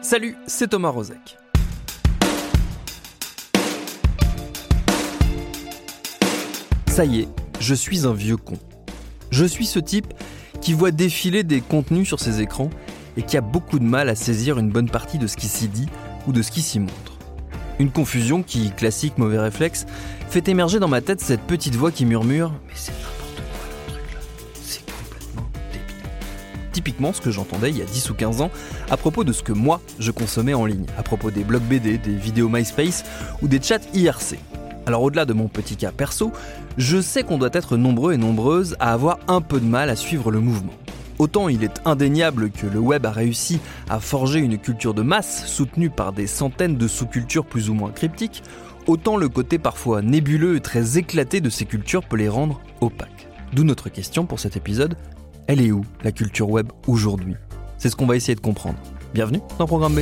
Salut, c'est Thomas Rozek. Ça y est, je suis un vieux con. Je suis ce type qui voit défiler des contenus sur ses écrans et qui a beaucoup de mal à saisir une bonne partie de ce qui s'y dit ou de ce qui s'y montre. Une confusion qui, classique mauvais réflexe, fait émerger dans ma tête cette petite voix qui murmure Typiquement ce que j'entendais il y a 10 ou 15 ans à propos de ce que moi je consommais en ligne, à propos des blogs BD, des vidéos MySpace ou des chats IRC. Alors au-delà de mon petit cas perso, je sais qu'on doit être nombreux et nombreuses à avoir un peu de mal à suivre le mouvement. Autant il est indéniable que le web a réussi à forger une culture de masse soutenue par des centaines de sous-cultures plus ou moins cryptiques, autant le côté parfois nébuleux et très éclaté de ces cultures peut les rendre opaques. D'où notre question pour cet épisode, elle est où la culture web aujourd'hui? C'est ce qu'on va essayer de comprendre. Bienvenue dans Programme B.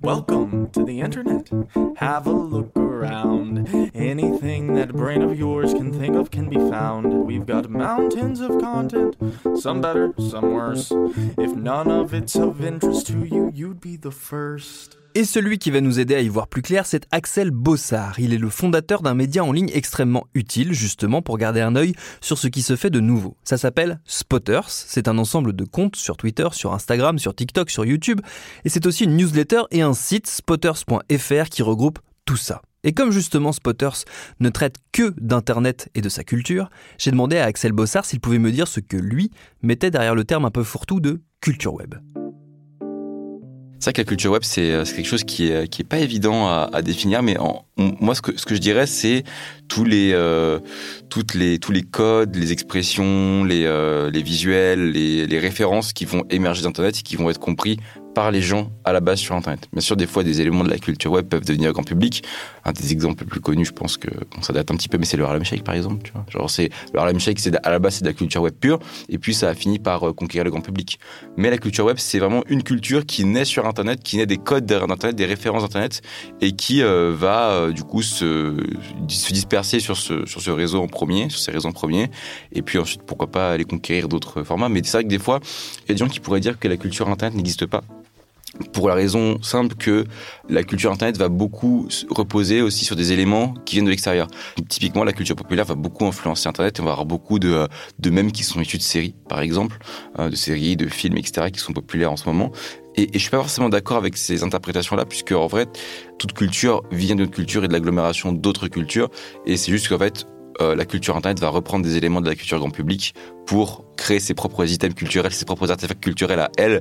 Welcome to the internet. Have a look around. Anything that brain of yours can think of can be found. We've got mountains of content, some better, some worse. If none of it's of interest to you, you'd be the first. Et celui qui va nous aider à y voir plus clair, c'est Axel Bossard. Il est le fondateur d'un média en ligne extrêmement utile, justement, pour garder un œil sur ce qui se fait de nouveau. Ça s'appelle Spotters. C'est un ensemble de comptes sur Twitter, sur Instagram, sur TikTok, sur YouTube. Et c'est aussi une newsletter et un site, spotters.fr, qui regroupe tout ça. Et comme justement Spotters ne traite que d'Internet et de sa culture, j'ai demandé à Axel Bossard s'il pouvait me dire ce que lui mettait derrière le terme un peu fourre-tout de culture web. C'est vrai que la culture web, c'est quelque chose qui est, qui est pas évident à, définir, mais en, moi, ce que, ce que je dirais, c'est tous les, euh, les, tous les codes, les expressions, les, euh, les visuels, les, les références qui vont émerger d'Internet et qui vont être compris par les gens à la base sur Internet. Bien sûr, des fois, des éléments de la culture web peuvent devenir grand public. Un des exemples les plus connus, je pense que ça date un petit peu, mais c'est le Harlem Shake, par exemple. Genre, c'est le Harlem Shake, c'est à la base c'est de la culture web pure, et puis ça a fini par euh, conquérir le grand public. Mais la culture web, c'est vraiment une culture qui naît sur Internet, qui naît des codes d'Internet, des références d'Internet, et qui euh, va euh, du coup se, se disperser sur ce, sur ce réseau en premier, sur ces réseaux en premier, et puis ensuite pourquoi pas aller conquérir d'autres formats. Mais c'est vrai que des fois, il y a des gens qui pourraient dire que la culture Internet n'existe pas pour la raison simple que la culture internet va beaucoup reposer aussi sur des éléments qui viennent de l'extérieur. Typiquement, la culture populaire va beaucoup influencer internet et on va avoir beaucoup de, de mèmes qui sont issus de séries, par exemple, de séries, de films, etc., qui sont populaires en ce moment. Et, et je suis pas forcément d'accord avec ces interprétations-là, puisque en vrai, toute culture vient d'une culture et de l'agglomération d'autres cultures, et c'est juste qu'en fait, euh, la culture internet va reprendre des éléments de la culture grand public pour créer ses propres items culturels, ses propres artefacts culturels à elle,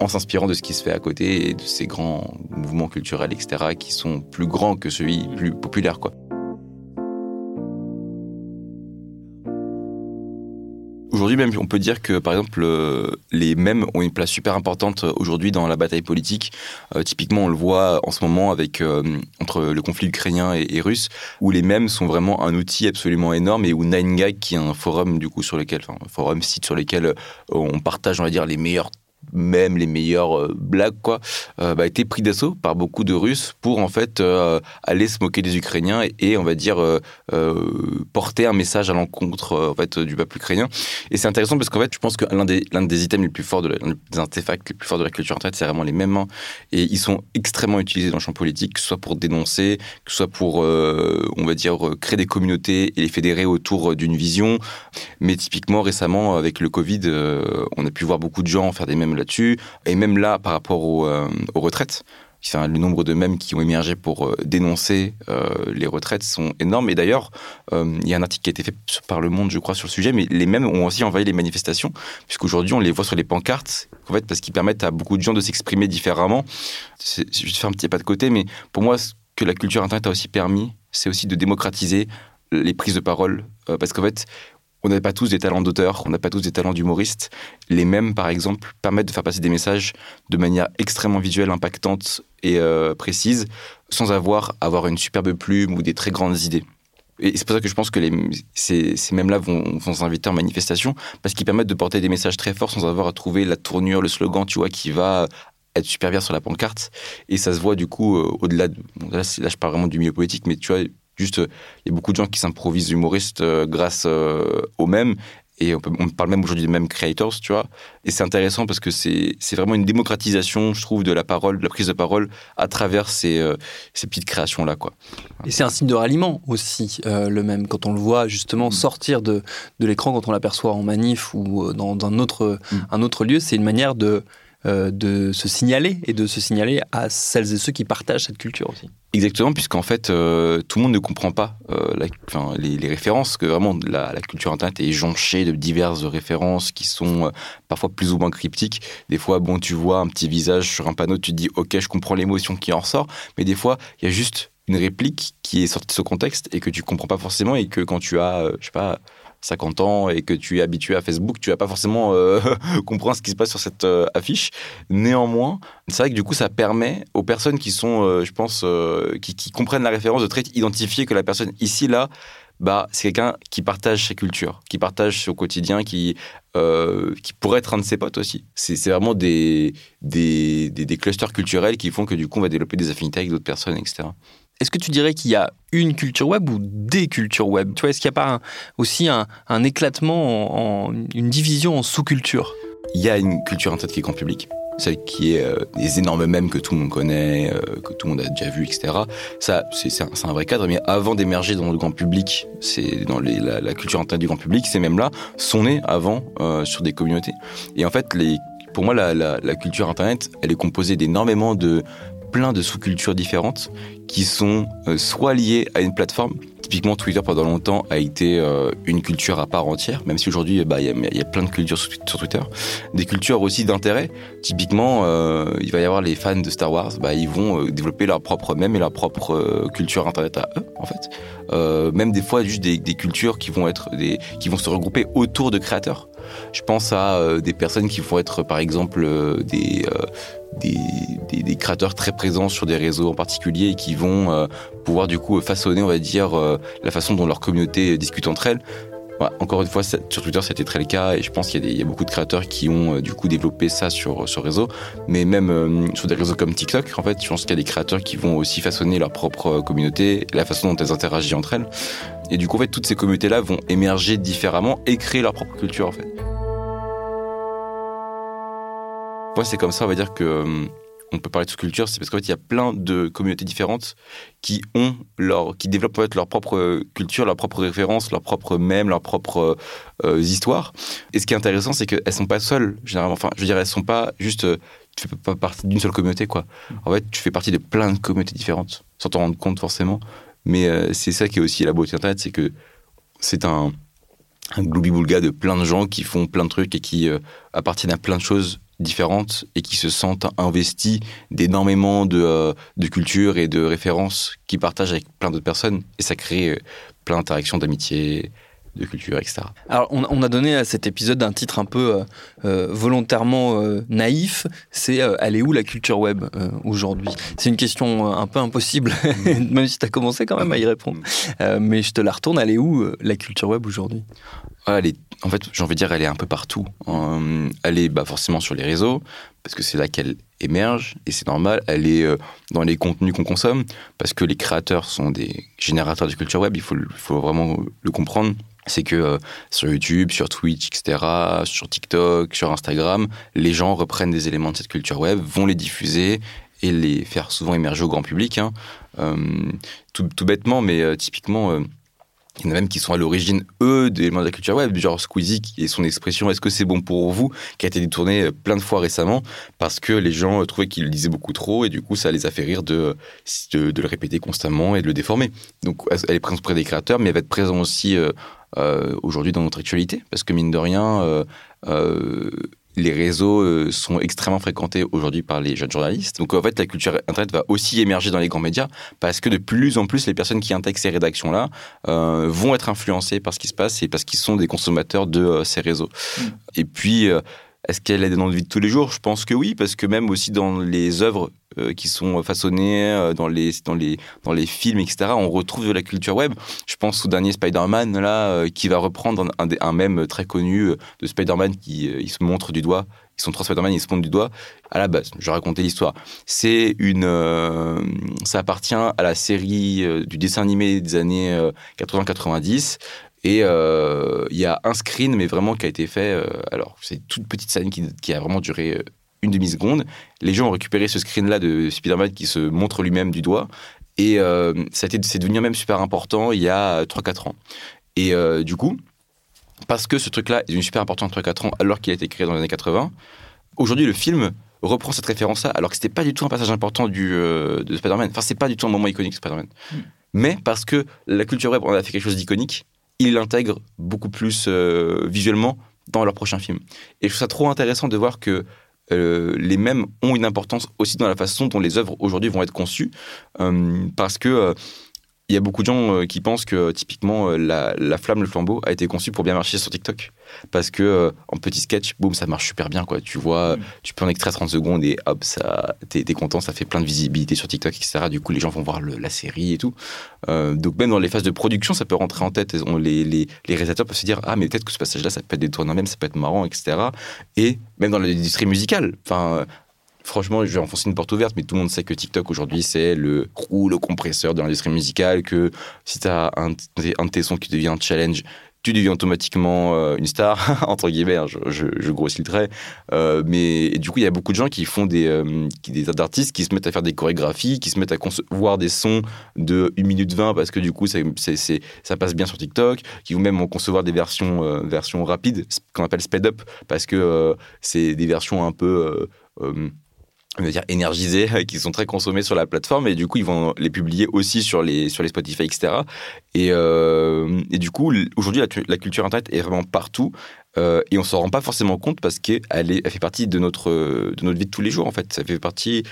en s'inspirant de ce qui se fait à côté et de ces grands mouvements culturels, etc., qui sont plus grands que celui plus populaire, quoi. Aujourd'hui même, on peut dire que par exemple euh, les mèmes ont une place super importante aujourd'hui dans la bataille politique. Euh, typiquement, on le voit en ce moment avec euh, entre le conflit ukrainien et, russe, où les mèmes sont vraiment un outil absolument énorme et où 9gag, qui est un forum du coup sur lequel, enfin forum site sur lequel on partage, on va dire, les meilleurs même les meilleures euh, blagues quoi euh, bah, été pris d'assaut par beaucoup de Russes pour en fait euh, aller se moquer des Ukrainiens et, on va dire porter un message à l'encontre en fait du peuple ukrainien. Et c'est intéressant parce qu'en fait je pense que l'un des l'un des items les plus forts de des artefacts les plus forts de la culture internet c'est vraiment les mêmes et ils sont extrêmement utilisés dans le champ politique que ce soit pour dénoncer que ce soit pour on va dire créer des communautés et les fédérer autour d'une vision. Mais typiquement récemment avec le Covid on a pu voir beaucoup de gens faire des mêmes là-dessus. Et même là, par rapport aux, euh, aux retraites, Enfin, le nombre de mèmes qui ont émergé pour euh, dénoncer euh, les retraites sont énormes. Et d'ailleurs, euh, il y a un article qui a été fait par Le Monde, je crois, sur le sujet, mais les mèmes ont aussi envahi les manifestations, puisqu'aujourd'hui, on les voit sur les pancartes, en fait, parce qu'ils permettent à beaucoup de gens de s'exprimer différemment. Je vais faire un petit pas de côté, mais pour moi, ce que la culture Internet a aussi permis, c'est aussi de démocratiser les prises de parole, parce qu'en fait, on n'a pas tous des talents d'auteur, on n'a pas tous des talents d'humoriste. Les mêmes, par exemple, permettent de faire passer des messages de manière extrêmement visuelle, impactante et euh, précise, sans avoir avoir une superbe plume ou des très grandes idées. Et c'est pour ça que je pense que ces mêmes-là vont, vont s'inviter en manifestation, parce qu'ils permettent de porter des messages très forts sans avoir à trouver la tournure, le slogan, tu vois, qui va être super bien sur la pancarte. Et ça se voit du coup euh, au-delà de... Là, là, je parle vraiment du milieu politique, mais tu vois, Juste, il y a beaucoup de gens qui s'improvisent humoristes euh, grâce euh, aux mêmes. Et on, parle même aujourd'hui de mêmes creators, tu vois. Et c'est intéressant parce que c'est vraiment une démocratisation, je trouve, de la parole, de la prise de parole à travers ces, euh, ces petites créations-là, quoi. Et c'est un signe de ralliement aussi, le même, quand on le voit justement mm. sortir de, de l'écran, quand on l'aperçoit en manif ou dans, dans un, autre, mm. un autre lieu, c'est une manière de euh, de se signaler et de se signaler à celles et ceux qui partagent cette culture aussi. Exactement, puisqu'en fait, euh, tout le monde ne comprend pas euh, les, références, que vraiment la, culture Internet est jonchée de diverses références qui sont parfois plus ou moins cryptiques. Des fois, bon, tu vois un petit visage sur un panneau, tu te dis, ok, je comprends l'émotion qui en ressort, mais des fois, il y a juste une réplique qui est sortie de ce contexte et que tu comprends pas forcément et que quand tu as, je sais pas, 50 ans et que tu es habitué à Facebook, tu vas pas forcément euh, comprendre ce qui se passe sur cette euh, affiche. Néanmoins, c'est vrai que du coup, ça permet aux personnes qui sont, euh, je pense, qui, comprennent la référence de très identifier que la personne ici, là, bah, c'est quelqu'un qui partage ses cultures, qui partage son quotidien, qui, qui pourrait être un de ses potes aussi. C'est vraiment des, des, des, clusters culturels qui font que du coup, on va développer des affinités avec d'autres personnes, etc. Est-ce que tu dirais qu'il y a une culture web ou des cultures web? Tu vois, est-ce qu'il n'y a pas aussi un, éclatement, en, une division en sous-cultures Il y a une culture internet qui est grand public celle qui est euh, des énormes mèmes que tout le monde connaît, euh, que tout le monde a déjà vu, etc. Ça, c'est un, vrai cadre. Mais avant d'émerger dans le grand public, c'est dans la, culture internet du grand public, ces mêmes-là sont nés avant euh, sur des communautés. Et en fait, pour moi, la, la culture internet, elle est composée d'énormément de plein de sous-cultures différentes qui sont euh, soit liées à une plateforme. Typiquement, Twitter pendant longtemps a été euh, une culture à part entière, même si aujourd'hui bah, il y, a plein de cultures sur, Twitter. Des cultures aussi d'intérêt. Typiquement, euh, il va y avoir les fans de Star Wars, bah, ils vont développer leur propre mème et leur propre culture internet à eux, en fait. même des fois, juste des, cultures qui vont être des, qui vont se regrouper autour de créateurs. Je pense à des personnes qui vont être, par exemple, des des, créateurs très présents sur des réseaux en particulier et qui vont euh, pouvoir du coup façonner, on va dire, euh, la façon dont leur communauté discute entre elles. encore une fois, sur Twitter, c'était très le cas et je pense qu'il y, a beaucoup de créateurs qui ont euh, du coup développé ça sur ce réseau. Mais même sur des réseaux comme TikTok, en fait, je pense qu'il y a des créateurs qui vont aussi façonner leur propre communauté, la façon dont elles interagissent entre elles. Et du coup, en fait, toutes ces communautés-là vont émerger différemment et créer leur propre culture, en fait. Moi, c'est comme ça, on va dire que euh, on peut parler de sous-culture, c'est parce qu'en fait, il y a plein de communautés différentes qui ont leur, qui développent en fait, leur propre culture, leur propre référence, leur propre mème, leur propre euh, histoire. Et ce qui est intéressant, c'est qu'elles sont pas seules, généralement. Enfin, je veux dire, elles sont pas juste, euh, tu fais pas partie d'une seule communauté, quoi. En fait, tu fais partie de plein de communautés différentes, sans t'en rendre compte forcément. Mais c'est ça qui est aussi la beauté d'Internet, c'est que c'est un, un gloubi-boulga de plein de gens qui font plein de trucs et qui appartiennent à plein de choses différentes et qui se sentent investis d'énormément de, euh, de cultures et de références qu'ils partagent avec plein d'autres personnes. Et ça crée euh, plein d'interactions, d'amitié, de culture, etc. Alors, on, a donné à cet épisode un titre un peu euh, volontairement naïf. C'est Elle est où la culture web aujourd'hui? C'est une question un peu impossible, même si tu as commencé quand même à y répondre. mais je te la retourne. Elle est où la culture web aujourd'hui? Elle est, en fait, j'ai envie de dire, elle est un peu partout. Euh, elle est bah, forcément sur les réseaux, parce que c'est là qu'elle émerge, et c'est normal. Elle est euh, dans les contenus qu'on consomme, parce que les créateurs sont des générateurs de culture web, il faut, vraiment le comprendre. C'est que euh, sur YouTube, sur Twitch, etc., sur TikTok, sur Instagram, les gens reprennent des éléments de cette culture web, vont les diffuser et les faire souvent émerger au grand public. Hein. tout, tout, bêtement, mais typiquement Il y en a même qui sont à l'origine, eux, des éléments de la culture web, genre Squeezie et son expression Est-ce que c'est bon pour vous qui a été détournée euh, plein de fois récemment parce que les gens euh, trouvaient qu'il le disait beaucoup trop et du coup, ça les a fait rire de, de, de le répéter constamment et de le déformer. Donc, elle est présente auprès des créateurs, mais elle va être présente aussi euh, euh, aujourd'hui dans notre actualité parce que mine de rien, euh, euh, les réseaux euh, sont extrêmement fréquentés aujourd'hui par les jeunes journalistes. Donc en fait, la culture Internet va aussi émerger dans les grands médias parce que de plus en plus, les personnes qui intègrent ces rédactions-là euh, vont être influencées par ce qui se passe et parce qu'ils sont des consommateurs de euh, ces réseaux. Et puis, euh, est-ce qu'elle est dans notre vie de tous les jours? Je pense que oui, parce que même aussi dans les œuvres euh, qui sont façonnées, euh, dans, les, dans, les, dans les films, etc., on retrouve de la culture web. Je pense au dernier Spider-Man, là, euh, qui va reprendre un, un, mème très connu de Spider-Man qui il se montre du doigt. Ils sont trois Spider-Man, ils se montrent du doigt. À la base, je raconter l'histoire. C'est une, ça appartient à la série du dessin animé des années euh, 80-90. Et il y a un screen, mais vraiment qui a été fait. alors, c'est une toute petite scène qui, a vraiment duré une demi-seconde. Les gens ont récupéré ce screen-là de Spider-Man qui se montre lui-même du doigt. Et euh, ça c'est devenu même super important il y a 3-4 ans. Et euh, du coup, parce que ce truc-là est devenu super important en 3-4 ans alors qu'il a été créé dans les années 80, aujourd'hui le film reprend cette référence-là alors que c'était pas du tout un passage important du, euh, de Spider-Man. Enfin, c'est pas du tout un moment iconique de Spider-Man. Mais parce que la culture web en a fait quelque chose d'iconique, ils l'intègrent beaucoup plus euh, visuellement dans leur prochain film. Et je trouve ça trop intéressant de voir que euh, les mêmes ont une importance aussi dans la façon dont les œuvres aujourd'hui vont être conçues, euh, parce que euh, il y a beaucoup de gens euh, qui pensent que typiquement euh, la, la flamme, le flambeau a été conçu pour bien marcher sur TikTok, parce que euh, en petit sketch, boum, ça marche super bien quoi. Tu vois, Mm. tu peux en extraire 30 secondes et hop, ça, t'es, t'es content, ça fait plein de visibilité sur TikTok, etc. Du coup, les gens vont voir le- la série et tout. Euh, donc même dans les phases de production, ça peut rentrer en tête. On- les, les, les réalisateurs peuvent se dire ah mais peut-être que ce passage-là, ça peut être détourné même, ça peut être marrant, etc. Et même dans l'industrie musicale, enfin. Franchement, je vais enfoncer une porte ouverte, mais tout le monde sait que TikTok aujourd'hui, c'est le rouleau compresseur de l'industrie musicale. Que si tu as un, un de tes sons qui devient un challenge, tu deviens automatiquement euh, une star, entre guillemets, hein, je, je, grossis le trait. Euh, mais du coup, il y a beaucoup de gens qui font des, euh, qui, des artistes qui se mettent à faire des chorégraphies, qui se mettent à concevoir des sons de 1 minute 20 parce que du coup, c'est- ça passe bien sur TikTok, qui vont même en concevoir des versions, versions rapides, qu'on appelle speed up, parce que c'est des versions un peu. On va dire énergisées, qui sont très consommées sur la plateforme et du coup ils vont les publier aussi sur les, sur les Spotify, etc. Et, euh, et du coup, aujourd'hui, la, tu- la culture Internet est vraiment partout euh, et on s'en rend pas forcément compte parce qu'elle fait partie de notre, de notre vie de tous les jours, en fait. Ça fait partie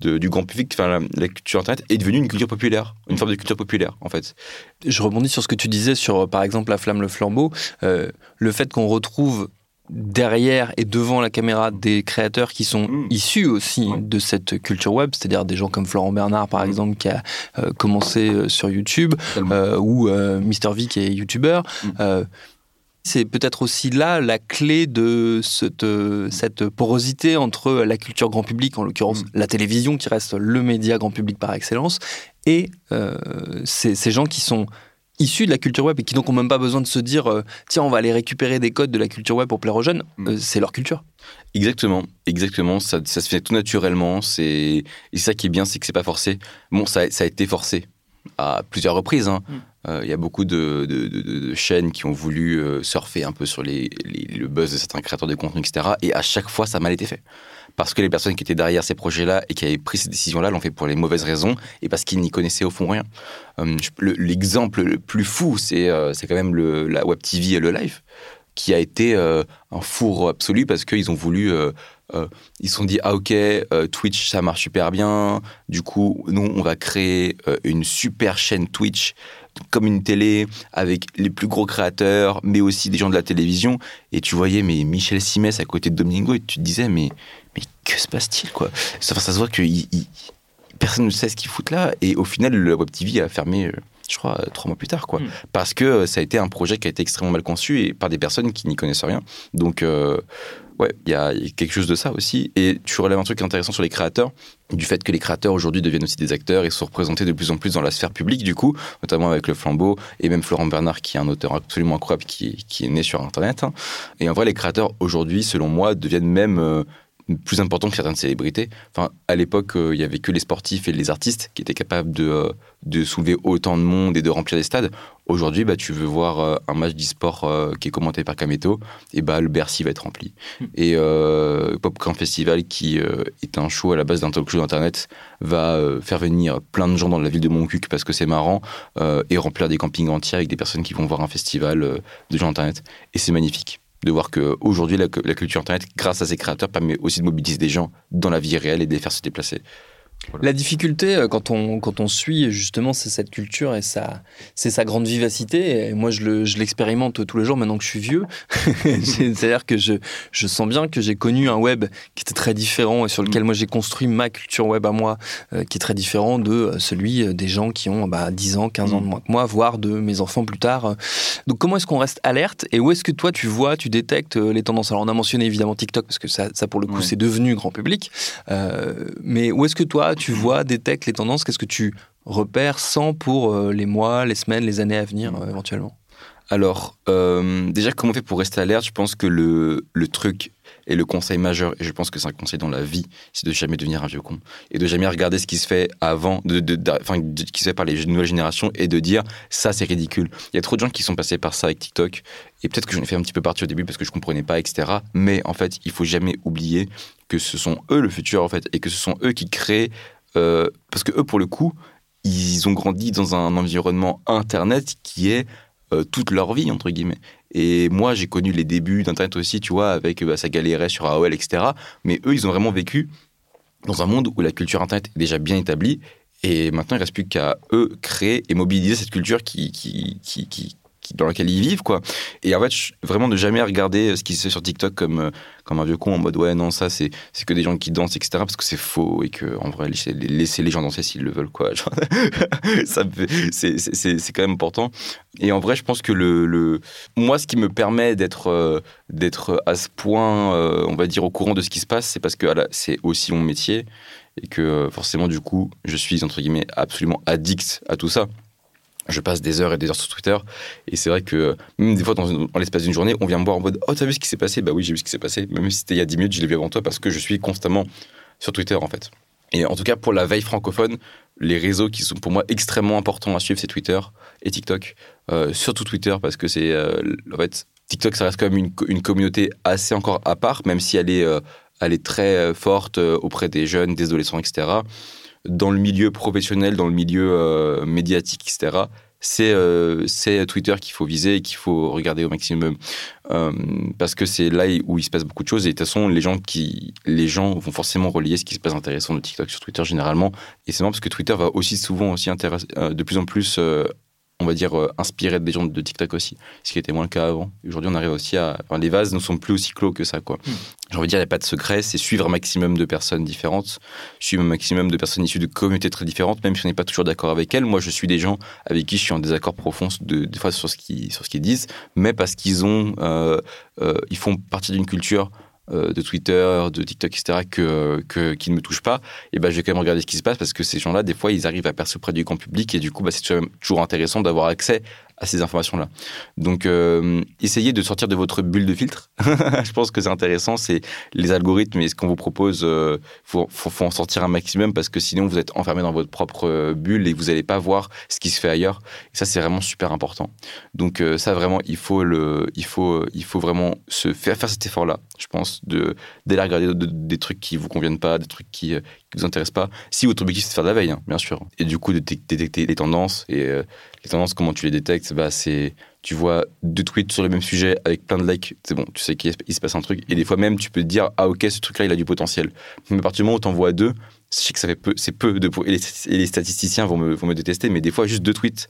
du grand public. Enfin, la, la culture Internet est devenue une culture populaire, une forme de culture populaire, en fait. Je rebondis sur ce que tu disais sur, par exemple, la flamme, le flambeau. Euh, le fait qu'on retrouve derrière et devant la caméra des créateurs qui sont Mm. issus aussi Ouais. de cette culture web, c'est-à-dire des gens comme Florent Bernard, par Mm. exemple, qui a euh, commencé euh, sur YouTube, euh, ou Mister V qui est youtubeur. Mm. C'est peut-être aussi là la clé de cette, cette porosité entre la culture grand public, en l'occurrence la télévision qui reste le média grand public par excellence, et ces, ces gens qui sont issus de la culture web et qui donc ont même pas besoin de se dire euh, tiens on va aller récupérer des codes de la culture web pour plaire aux jeunes, Mm. Euh, c'est leur culture. Exactement, exactement. Ça, ça se fait tout naturellement. C'est et ça qui est bien, c'est que c'est pas forcé. Bon, ça, ça a été forcé à plusieurs reprises. hein. Mm. Euh, Il y a beaucoup de, chaînes qui ont voulu euh, surfer un peu sur le buzz de certains créateurs de contenu, etc. Et à chaque fois, ça a mal été fait. Parce que les personnes qui étaient derrière ces projets-là et qui avaient pris ces décisions-là l'ont fait pour les mauvaises raisons et parce qu'ils n'y connaissaient au fond rien. Euh, L'exemple le plus fou, c'est euh, quand même la Web TV et le live, qui a été un four absolu parce qu'ils ont voulu. ils se sont dit ah ok Twitch ça marche super bien du coup nous on va créer une super chaîne Twitch comme une télé avec les plus gros créateurs mais aussi des gens de la télévision. Et tu voyais mais Michel Simès à côté de Domingo et tu te disais mais mais que se passe-t-il quoi? Ça, ça se voit que il- il- personne ne sait ce qu'ils foutent là. Et au final le Web TV a fermé euh, je crois euh, trois mois plus tard quoi. Mm. parce que euh, ça a été un projet qui a été extrêmement mal conçu et par des personnes qui n'y connaissent rien. Donc euh, Ouais, il y, a quelque chose de ça aussi. Et tu relèves un truc intéressant sur les créateurs, du fait que les créateurs aujourd'hui deviennent aussi des acteurs et sont représentés de plus en plus dans la sphère publique, du coup, notamment avec le flambeau, et même Florent Bernard, qui est un auteur absolument incroyable, qui, qui est né sur Internet. hein. Et en vrai, les créateurs aujourd'hui, selon moi, deviennent même euh, plus important que certaines célébrités. Enfin, à l'époque, euh, il y avait que les sportifs et les artistes qui étaient capables de, euh, de soulever autant de monde et de remplir des stades. Aujourd'hui, bah, tu veux voir euh, un match d'e-sport qui est commenté par Kameto, et bah, le Bercy va être rempli. Hmm. Et Popcorn Festival, qui est un show à la base d'un talk show d'internet, va faire venir plein de gens dans la ville de Montcuq parce que c'est marrant et remplir des campings entiers avec des personnes qui vont voir un festival de gens internet. Et c'est magnifique de voir qu'aujourd'hui, la, culture Internet, grâce à ses créateurs, permet aussi de mobiliser des gens dans la vie réelle et de les faire se déplacer. La difficulté euh, quand on, quand on suit justement c'est cette culture et sa, c'est sa grande vivacité. Et moi je, le, je l'expérimente tous les jours maintenant que je suis vieux. C'est-à-dire que je, je sens bien que j'ai connu un web qui était très différent et sur lequel mm. moi j'ai construit ma culture web à moi euh, qui est très différent de euh, celui des gens qui ont bah, 10 ans, 15 ans de mm. moins que moi, voire de mes enfants plus tard. Donc comment est-ce qu'on reste alerte et où est-ce que toi tu vois, tu détectes les tendances? Alors on a mentionné évidemment TikTok parce que ça, ça pour le coup c'est devenu grand public. mais où est-ce que toi tu vois, détectes les tendances Qu'est-ce que tu repères sans pour euh, les mois, les semaines, les années à venir euh, éventuellement? Alors, euh, déjà, comment on fait pour rester alerte? Je pense que le, le, truc et le conseil majeur, et je pense que c'est un conseil dans la vie, c'est de jamais devenir un vieux con. Et de jamais regarder ce qui se fait avant, de, enfin, qui se fait par les nouvelles générations, et de dire ça, c'est ridicule. Il y a trop de gens qui sont passés par ça avec TikTok, et peut-être que j'en ai fait un petit peu partie au début parce que je comprenais pas, etc. Mais en fait, il faut jamais oublier que ce sont eux le futur, en fait, et que ce sont eux qui créent euh, parce que eux, pour le coup, ils ont grandi dans un environnement Internet qui est euh, toute leur vie, entre guillemets. Et moi, j'ai connu les débuts d'Internet aussi, tu vois, avec bah, ça galérait sur AOL, etc. Mais eux, ils ont vraiment vécu dans un monde où la culture Internet est déjà bien établie. Et maintenant, il reste plus qu'à eux créer et mobiliser cette culture qui, dans laquelle ils vivent, quoi. Et en fait, vraiment de jamais regarder euh, ce qui se fait sur TikTok comme, euh, comme un vieux con en mode ouais, non, ça c'est que des gens qui dansent, etc. Parce que c'est faux et que en vrai, laisser les gens danser s'ils le veulent, quoi. c'est quand même important. Et en vrai, je pense que le, le... moi, ce qui me permet d'être euh, d'être à ce point, on va dire, au courant de ce qui se passe, c'est parce que c'est aussi mon métier et que forcément, du coup, je suis entre guillemets absolument addict à tout ça je passe des heures et des heures sur Twitter. Et c'est vrai que même des fois, dans, l'espace d'une journée, on vient me voir en mode Oh, t'as vu ce qui s'est passé? Bah oui, j'ai vu ce qui s'est passé. Même si c'était il y a 10 minutes, je l'ai vu avant toi parce que je suis constamment sur Twitter en fait. Et en tout cas, pour la veille francophone, les réseaux qui sont pour moi extrêmement importants à suivre, c'est Twitter et TikTok. Euh, surtout Twitter parce que c'est. Euh, en fait, TikTok, ça reste quand même une, communauté assez encore à part, même si elle est, euh, elle est très forte auprès des jeunes, des adolescents, etc dans le milieu professionnel, dans le milieu euh, médiatique, etc., euh, c'est Twitter qu'il faut viser et qu'il faut regarder au maximum. Euh, parce que c'est là où il se passe beaucoup de choses. Et de toute façon, les gens, qui, les gens vont forcément relier ce qui se passe intéressant de TikTok sur Twitter généralement. Et c'est marrant parce que Twitter va aussi souvent aussi intéresser, de plus en plus on va dire, euh, inspiré des gens de TikTok aussi, ce qui était moins le cas avant. Aujourd'hui, on arrive aussi à. les vases ne sont plus aussi clos que ça, quoi. Hmm. J'ai envie de dire, il n'y a pas de secret, c'est suivre un maximum de personnes différentes, suivre un maximum de personnes issues de communautés très différentes, même si on n'est pas toujours d'accord avec elles. Moi, je suis des gens avec qui je suis en désaccord profond de, des fois sur ce qu'ils sur ce qu'ils disent, mais parce qu'ils ont, euh, euh, ils font partie d'une culture de Twitter, de TikTok, etc., que, que, qui ne me touchent pas, et ben, je vais quand même regarder ce qui se passe parce que ces gens-là, des fois, ils arrivent à percer auprès du grand public et du coup, bah, c'est toujours intéressant d'avoir accès à ces informations-là. Donc, euh, essayez de sortir de votre bulle de filtre. je pense que c'est intéressant. C'est les algorithmes et ce qu'on vous propose, il euh, faut, en sortir un maximum parce que sinon, vous êtes enfermé dans votre propre euh, bulle et vous n'allez pas voir ce qui se fait ailleurs. Et ça, c'est vraiment super important. Donc, ça, vraiment, il faut, il faut, il faut vraiment se faire, faire cet effort-là, je pense, de, d'aller regarder des trucs qui vous conviennent pas, des trucs qui, qui vous intéressent pas. Si votre objectif, c'est de faire de la veille, hein, bien sûr. Et du coup, de détecter les tendances et les tendances, comment tu les détectes bah, c'est tu vois deux tweets sur le même sujet avec plein de likes, c'est bon, tu sais qu'il se passe un truc. Et des fois même, tu peux te dire, ah ok, ce truc-là, il a du potentiel. Mais à partir du moment où tu en vois deux, je sais que ça fait c'est peu de. Et les, et les statisticiens vont me, vont me détester, mais des fois, juste deux tweets,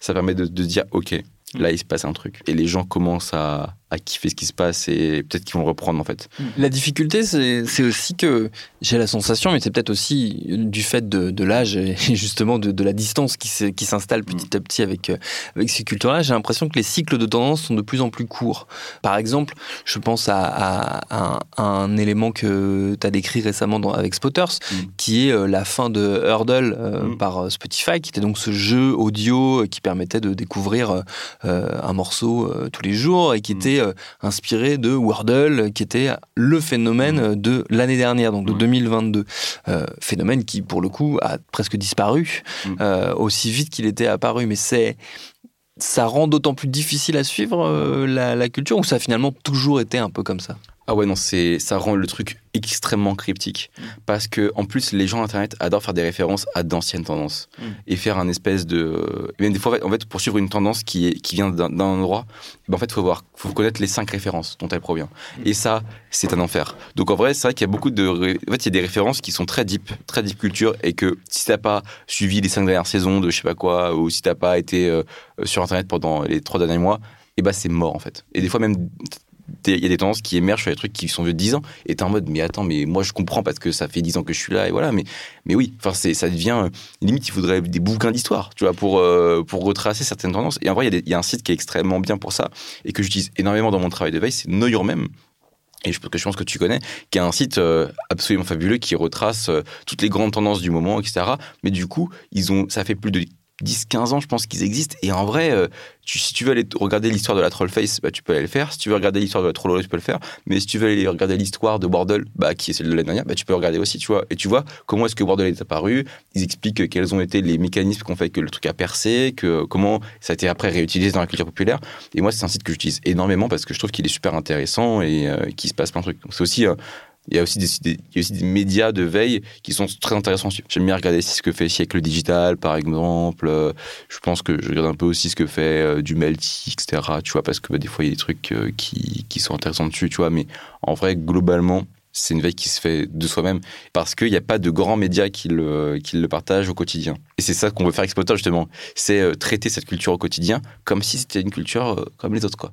ça permet de, de dire, ok, là, il se passe un truc. Et les gens commencent à, à kiffer ce qui se passe et peut-être qu'ils vont le reprendre en fait. La difficulté, c'est aussi que j'ai la sensation, mais c'est peut-être aussi du fait de, de l'âge et justement de, de, la distance qui s'installe petit à petit avec, euh, avec ces cultures-là, j'ai l'impression que les cycles de tendance sont de plus en plus courts. Par exemple, je pense à, à, un, élément que tu as décrit récemment dans, avec Spotters, mm. qui est euh, la fin de Hurdle euh, mm. par Spotify, qui était donc ce jeu audio qui permettait de découvrir un morceau tous les jours et qui était était inspiré de Wordle, qui était le phénomène de l'année dernière, donc de 2022. Euh, phénomène qui, pour le coup, a presque disparu Mm. euh, aussi vite qu'il était apparu. Mais c'est ça rend d'autant plus difficile à suivre euh, la, la culture ou ça a finalement toujours été un peu comme ça? Ah ouais, non, c'est, ça rend le truc extrêmement cryptique. Parce que, en plus, les gens Internet adorent faire des références à d'anciennes tendances. Mm. Et faire un espèce de. et Même des fois, en fait, pour suivre une tendance qui, est, qui vient d'un, endroit, ben, en fait, il faut, voir, faut connaître les cinq références dont elle provient. Et ça, c'est un enfer. Donc, en vrai, c'est vrai qu'il y a beaucoup de. ré- En fait, il y a des références qui sont très deep, très deep culture. Et que si t'as pas suivi les cinq dernières saisons de je sais pas quoi, ou si t'as pas été euh, sur Internet pendant les trois derniers mois, et bah, c'est mort, en fait. Et des fois, même. Il y a des tendances qui émergent sur des trucs qui sont vieux de 10 ans et t'es en mode mais attends mais moi je comprends parce que ça fait 10 ans que je suis là et voilà mais mais oui ça devient limite il faudrait des bouquins d'histoire tu vois pour euh, pour retracer certaines tendances et en vrai il y, a un site qui est extrêmement bien pour ça et que j'utilise énormément dans mon travail de veille c'est Know Your Meme et je pense que je pense que tu connais, qui est un site euh, absolument fabuleux qui retrace euh, toutes les grandes tendances du moment, etc. Mais du coup, ils ont, ça fait plus de 10-15 ans, je pense qu'ils existent. Et en vrai, euh, si tu veux aller regarder l'histoire de la Trollface, bah, tu peux aller le faire. Si tu veux regarder l'histoire de la tu peux le faire. Mais si tu veux aller regarder l'histoire de Wordle, bah, qui est celle de l'année dernière, bah, tu peux regarder aussi, tu vois. Et tu vois comment est-ce que Wordle est apparu. Ils expliquent euh, quels ont été les mécanismes qui ont fait que le truc a percé, que comment ça a été après réutilisé dans la culture populaire. Et moi, c'est un site que j'utilise énormément parce que je trouve qu'il est super intéressant et euh, qu'il se passe plein de trucs. C'est aussi. euh, il y, a aussi des, médias de veille qui sont très intéressants. J'aime bien regarder ce que fait Siècle Digital, par exemple. Euh, Je pense que je regarde un peu aussi ce que fait euh, du Melty, etc. Tu vois, parce que bah, des fois, il y a des trucs euh, qui, sont intéressants dessus, tu vois. Mais en vrai, globalement, c'est une veille qui se fait de soi-même parce qu'il n'y a pas de grands médias qui le, partagent au quotidien. Et c'est ça qu'on veut faire Exploiter, justement. C'est traiter cette culture au quotidien comme si c'était une culture comme les autres, quoi.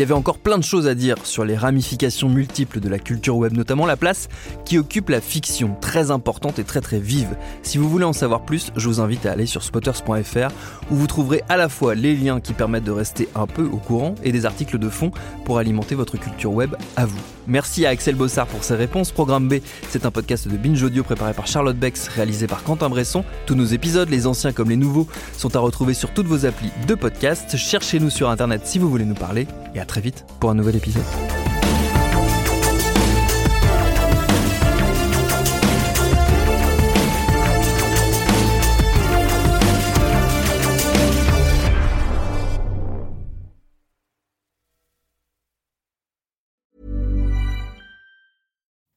Il y avait encore plein de choses à dire sur les ramifications multiples de la culture web, notamment la place qui occupe la fiction, très importante et très très vive. Si vous voulez en savoir plus, je vous invite à aller sur spotters.fr où vous trouverez à la fois les liens qui permettent de rester un peu au courant et des articles de fond pour alimenter votre culture web à vous. Merci à Axel Bossard pour ses réponses. Programme B, c'est un podcast de Binge Audio préparé par Charlotte Bex, réalisé par Quentin Bresson. Tous nos épisodes, les anciens comme les nouveaux, sont à retrouver sur toutes vos applis de podcast. Cherchez-nous sur internet si vous voulez nous parler et à très vite pour un nouvel épisode.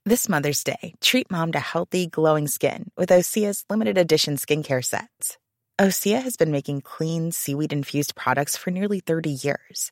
This Mother's Day, treat mom to healthy, glowing skin with Osea's limited edition skincare sets. Osea has been making clean, seaweed infused products for nearly 30 years.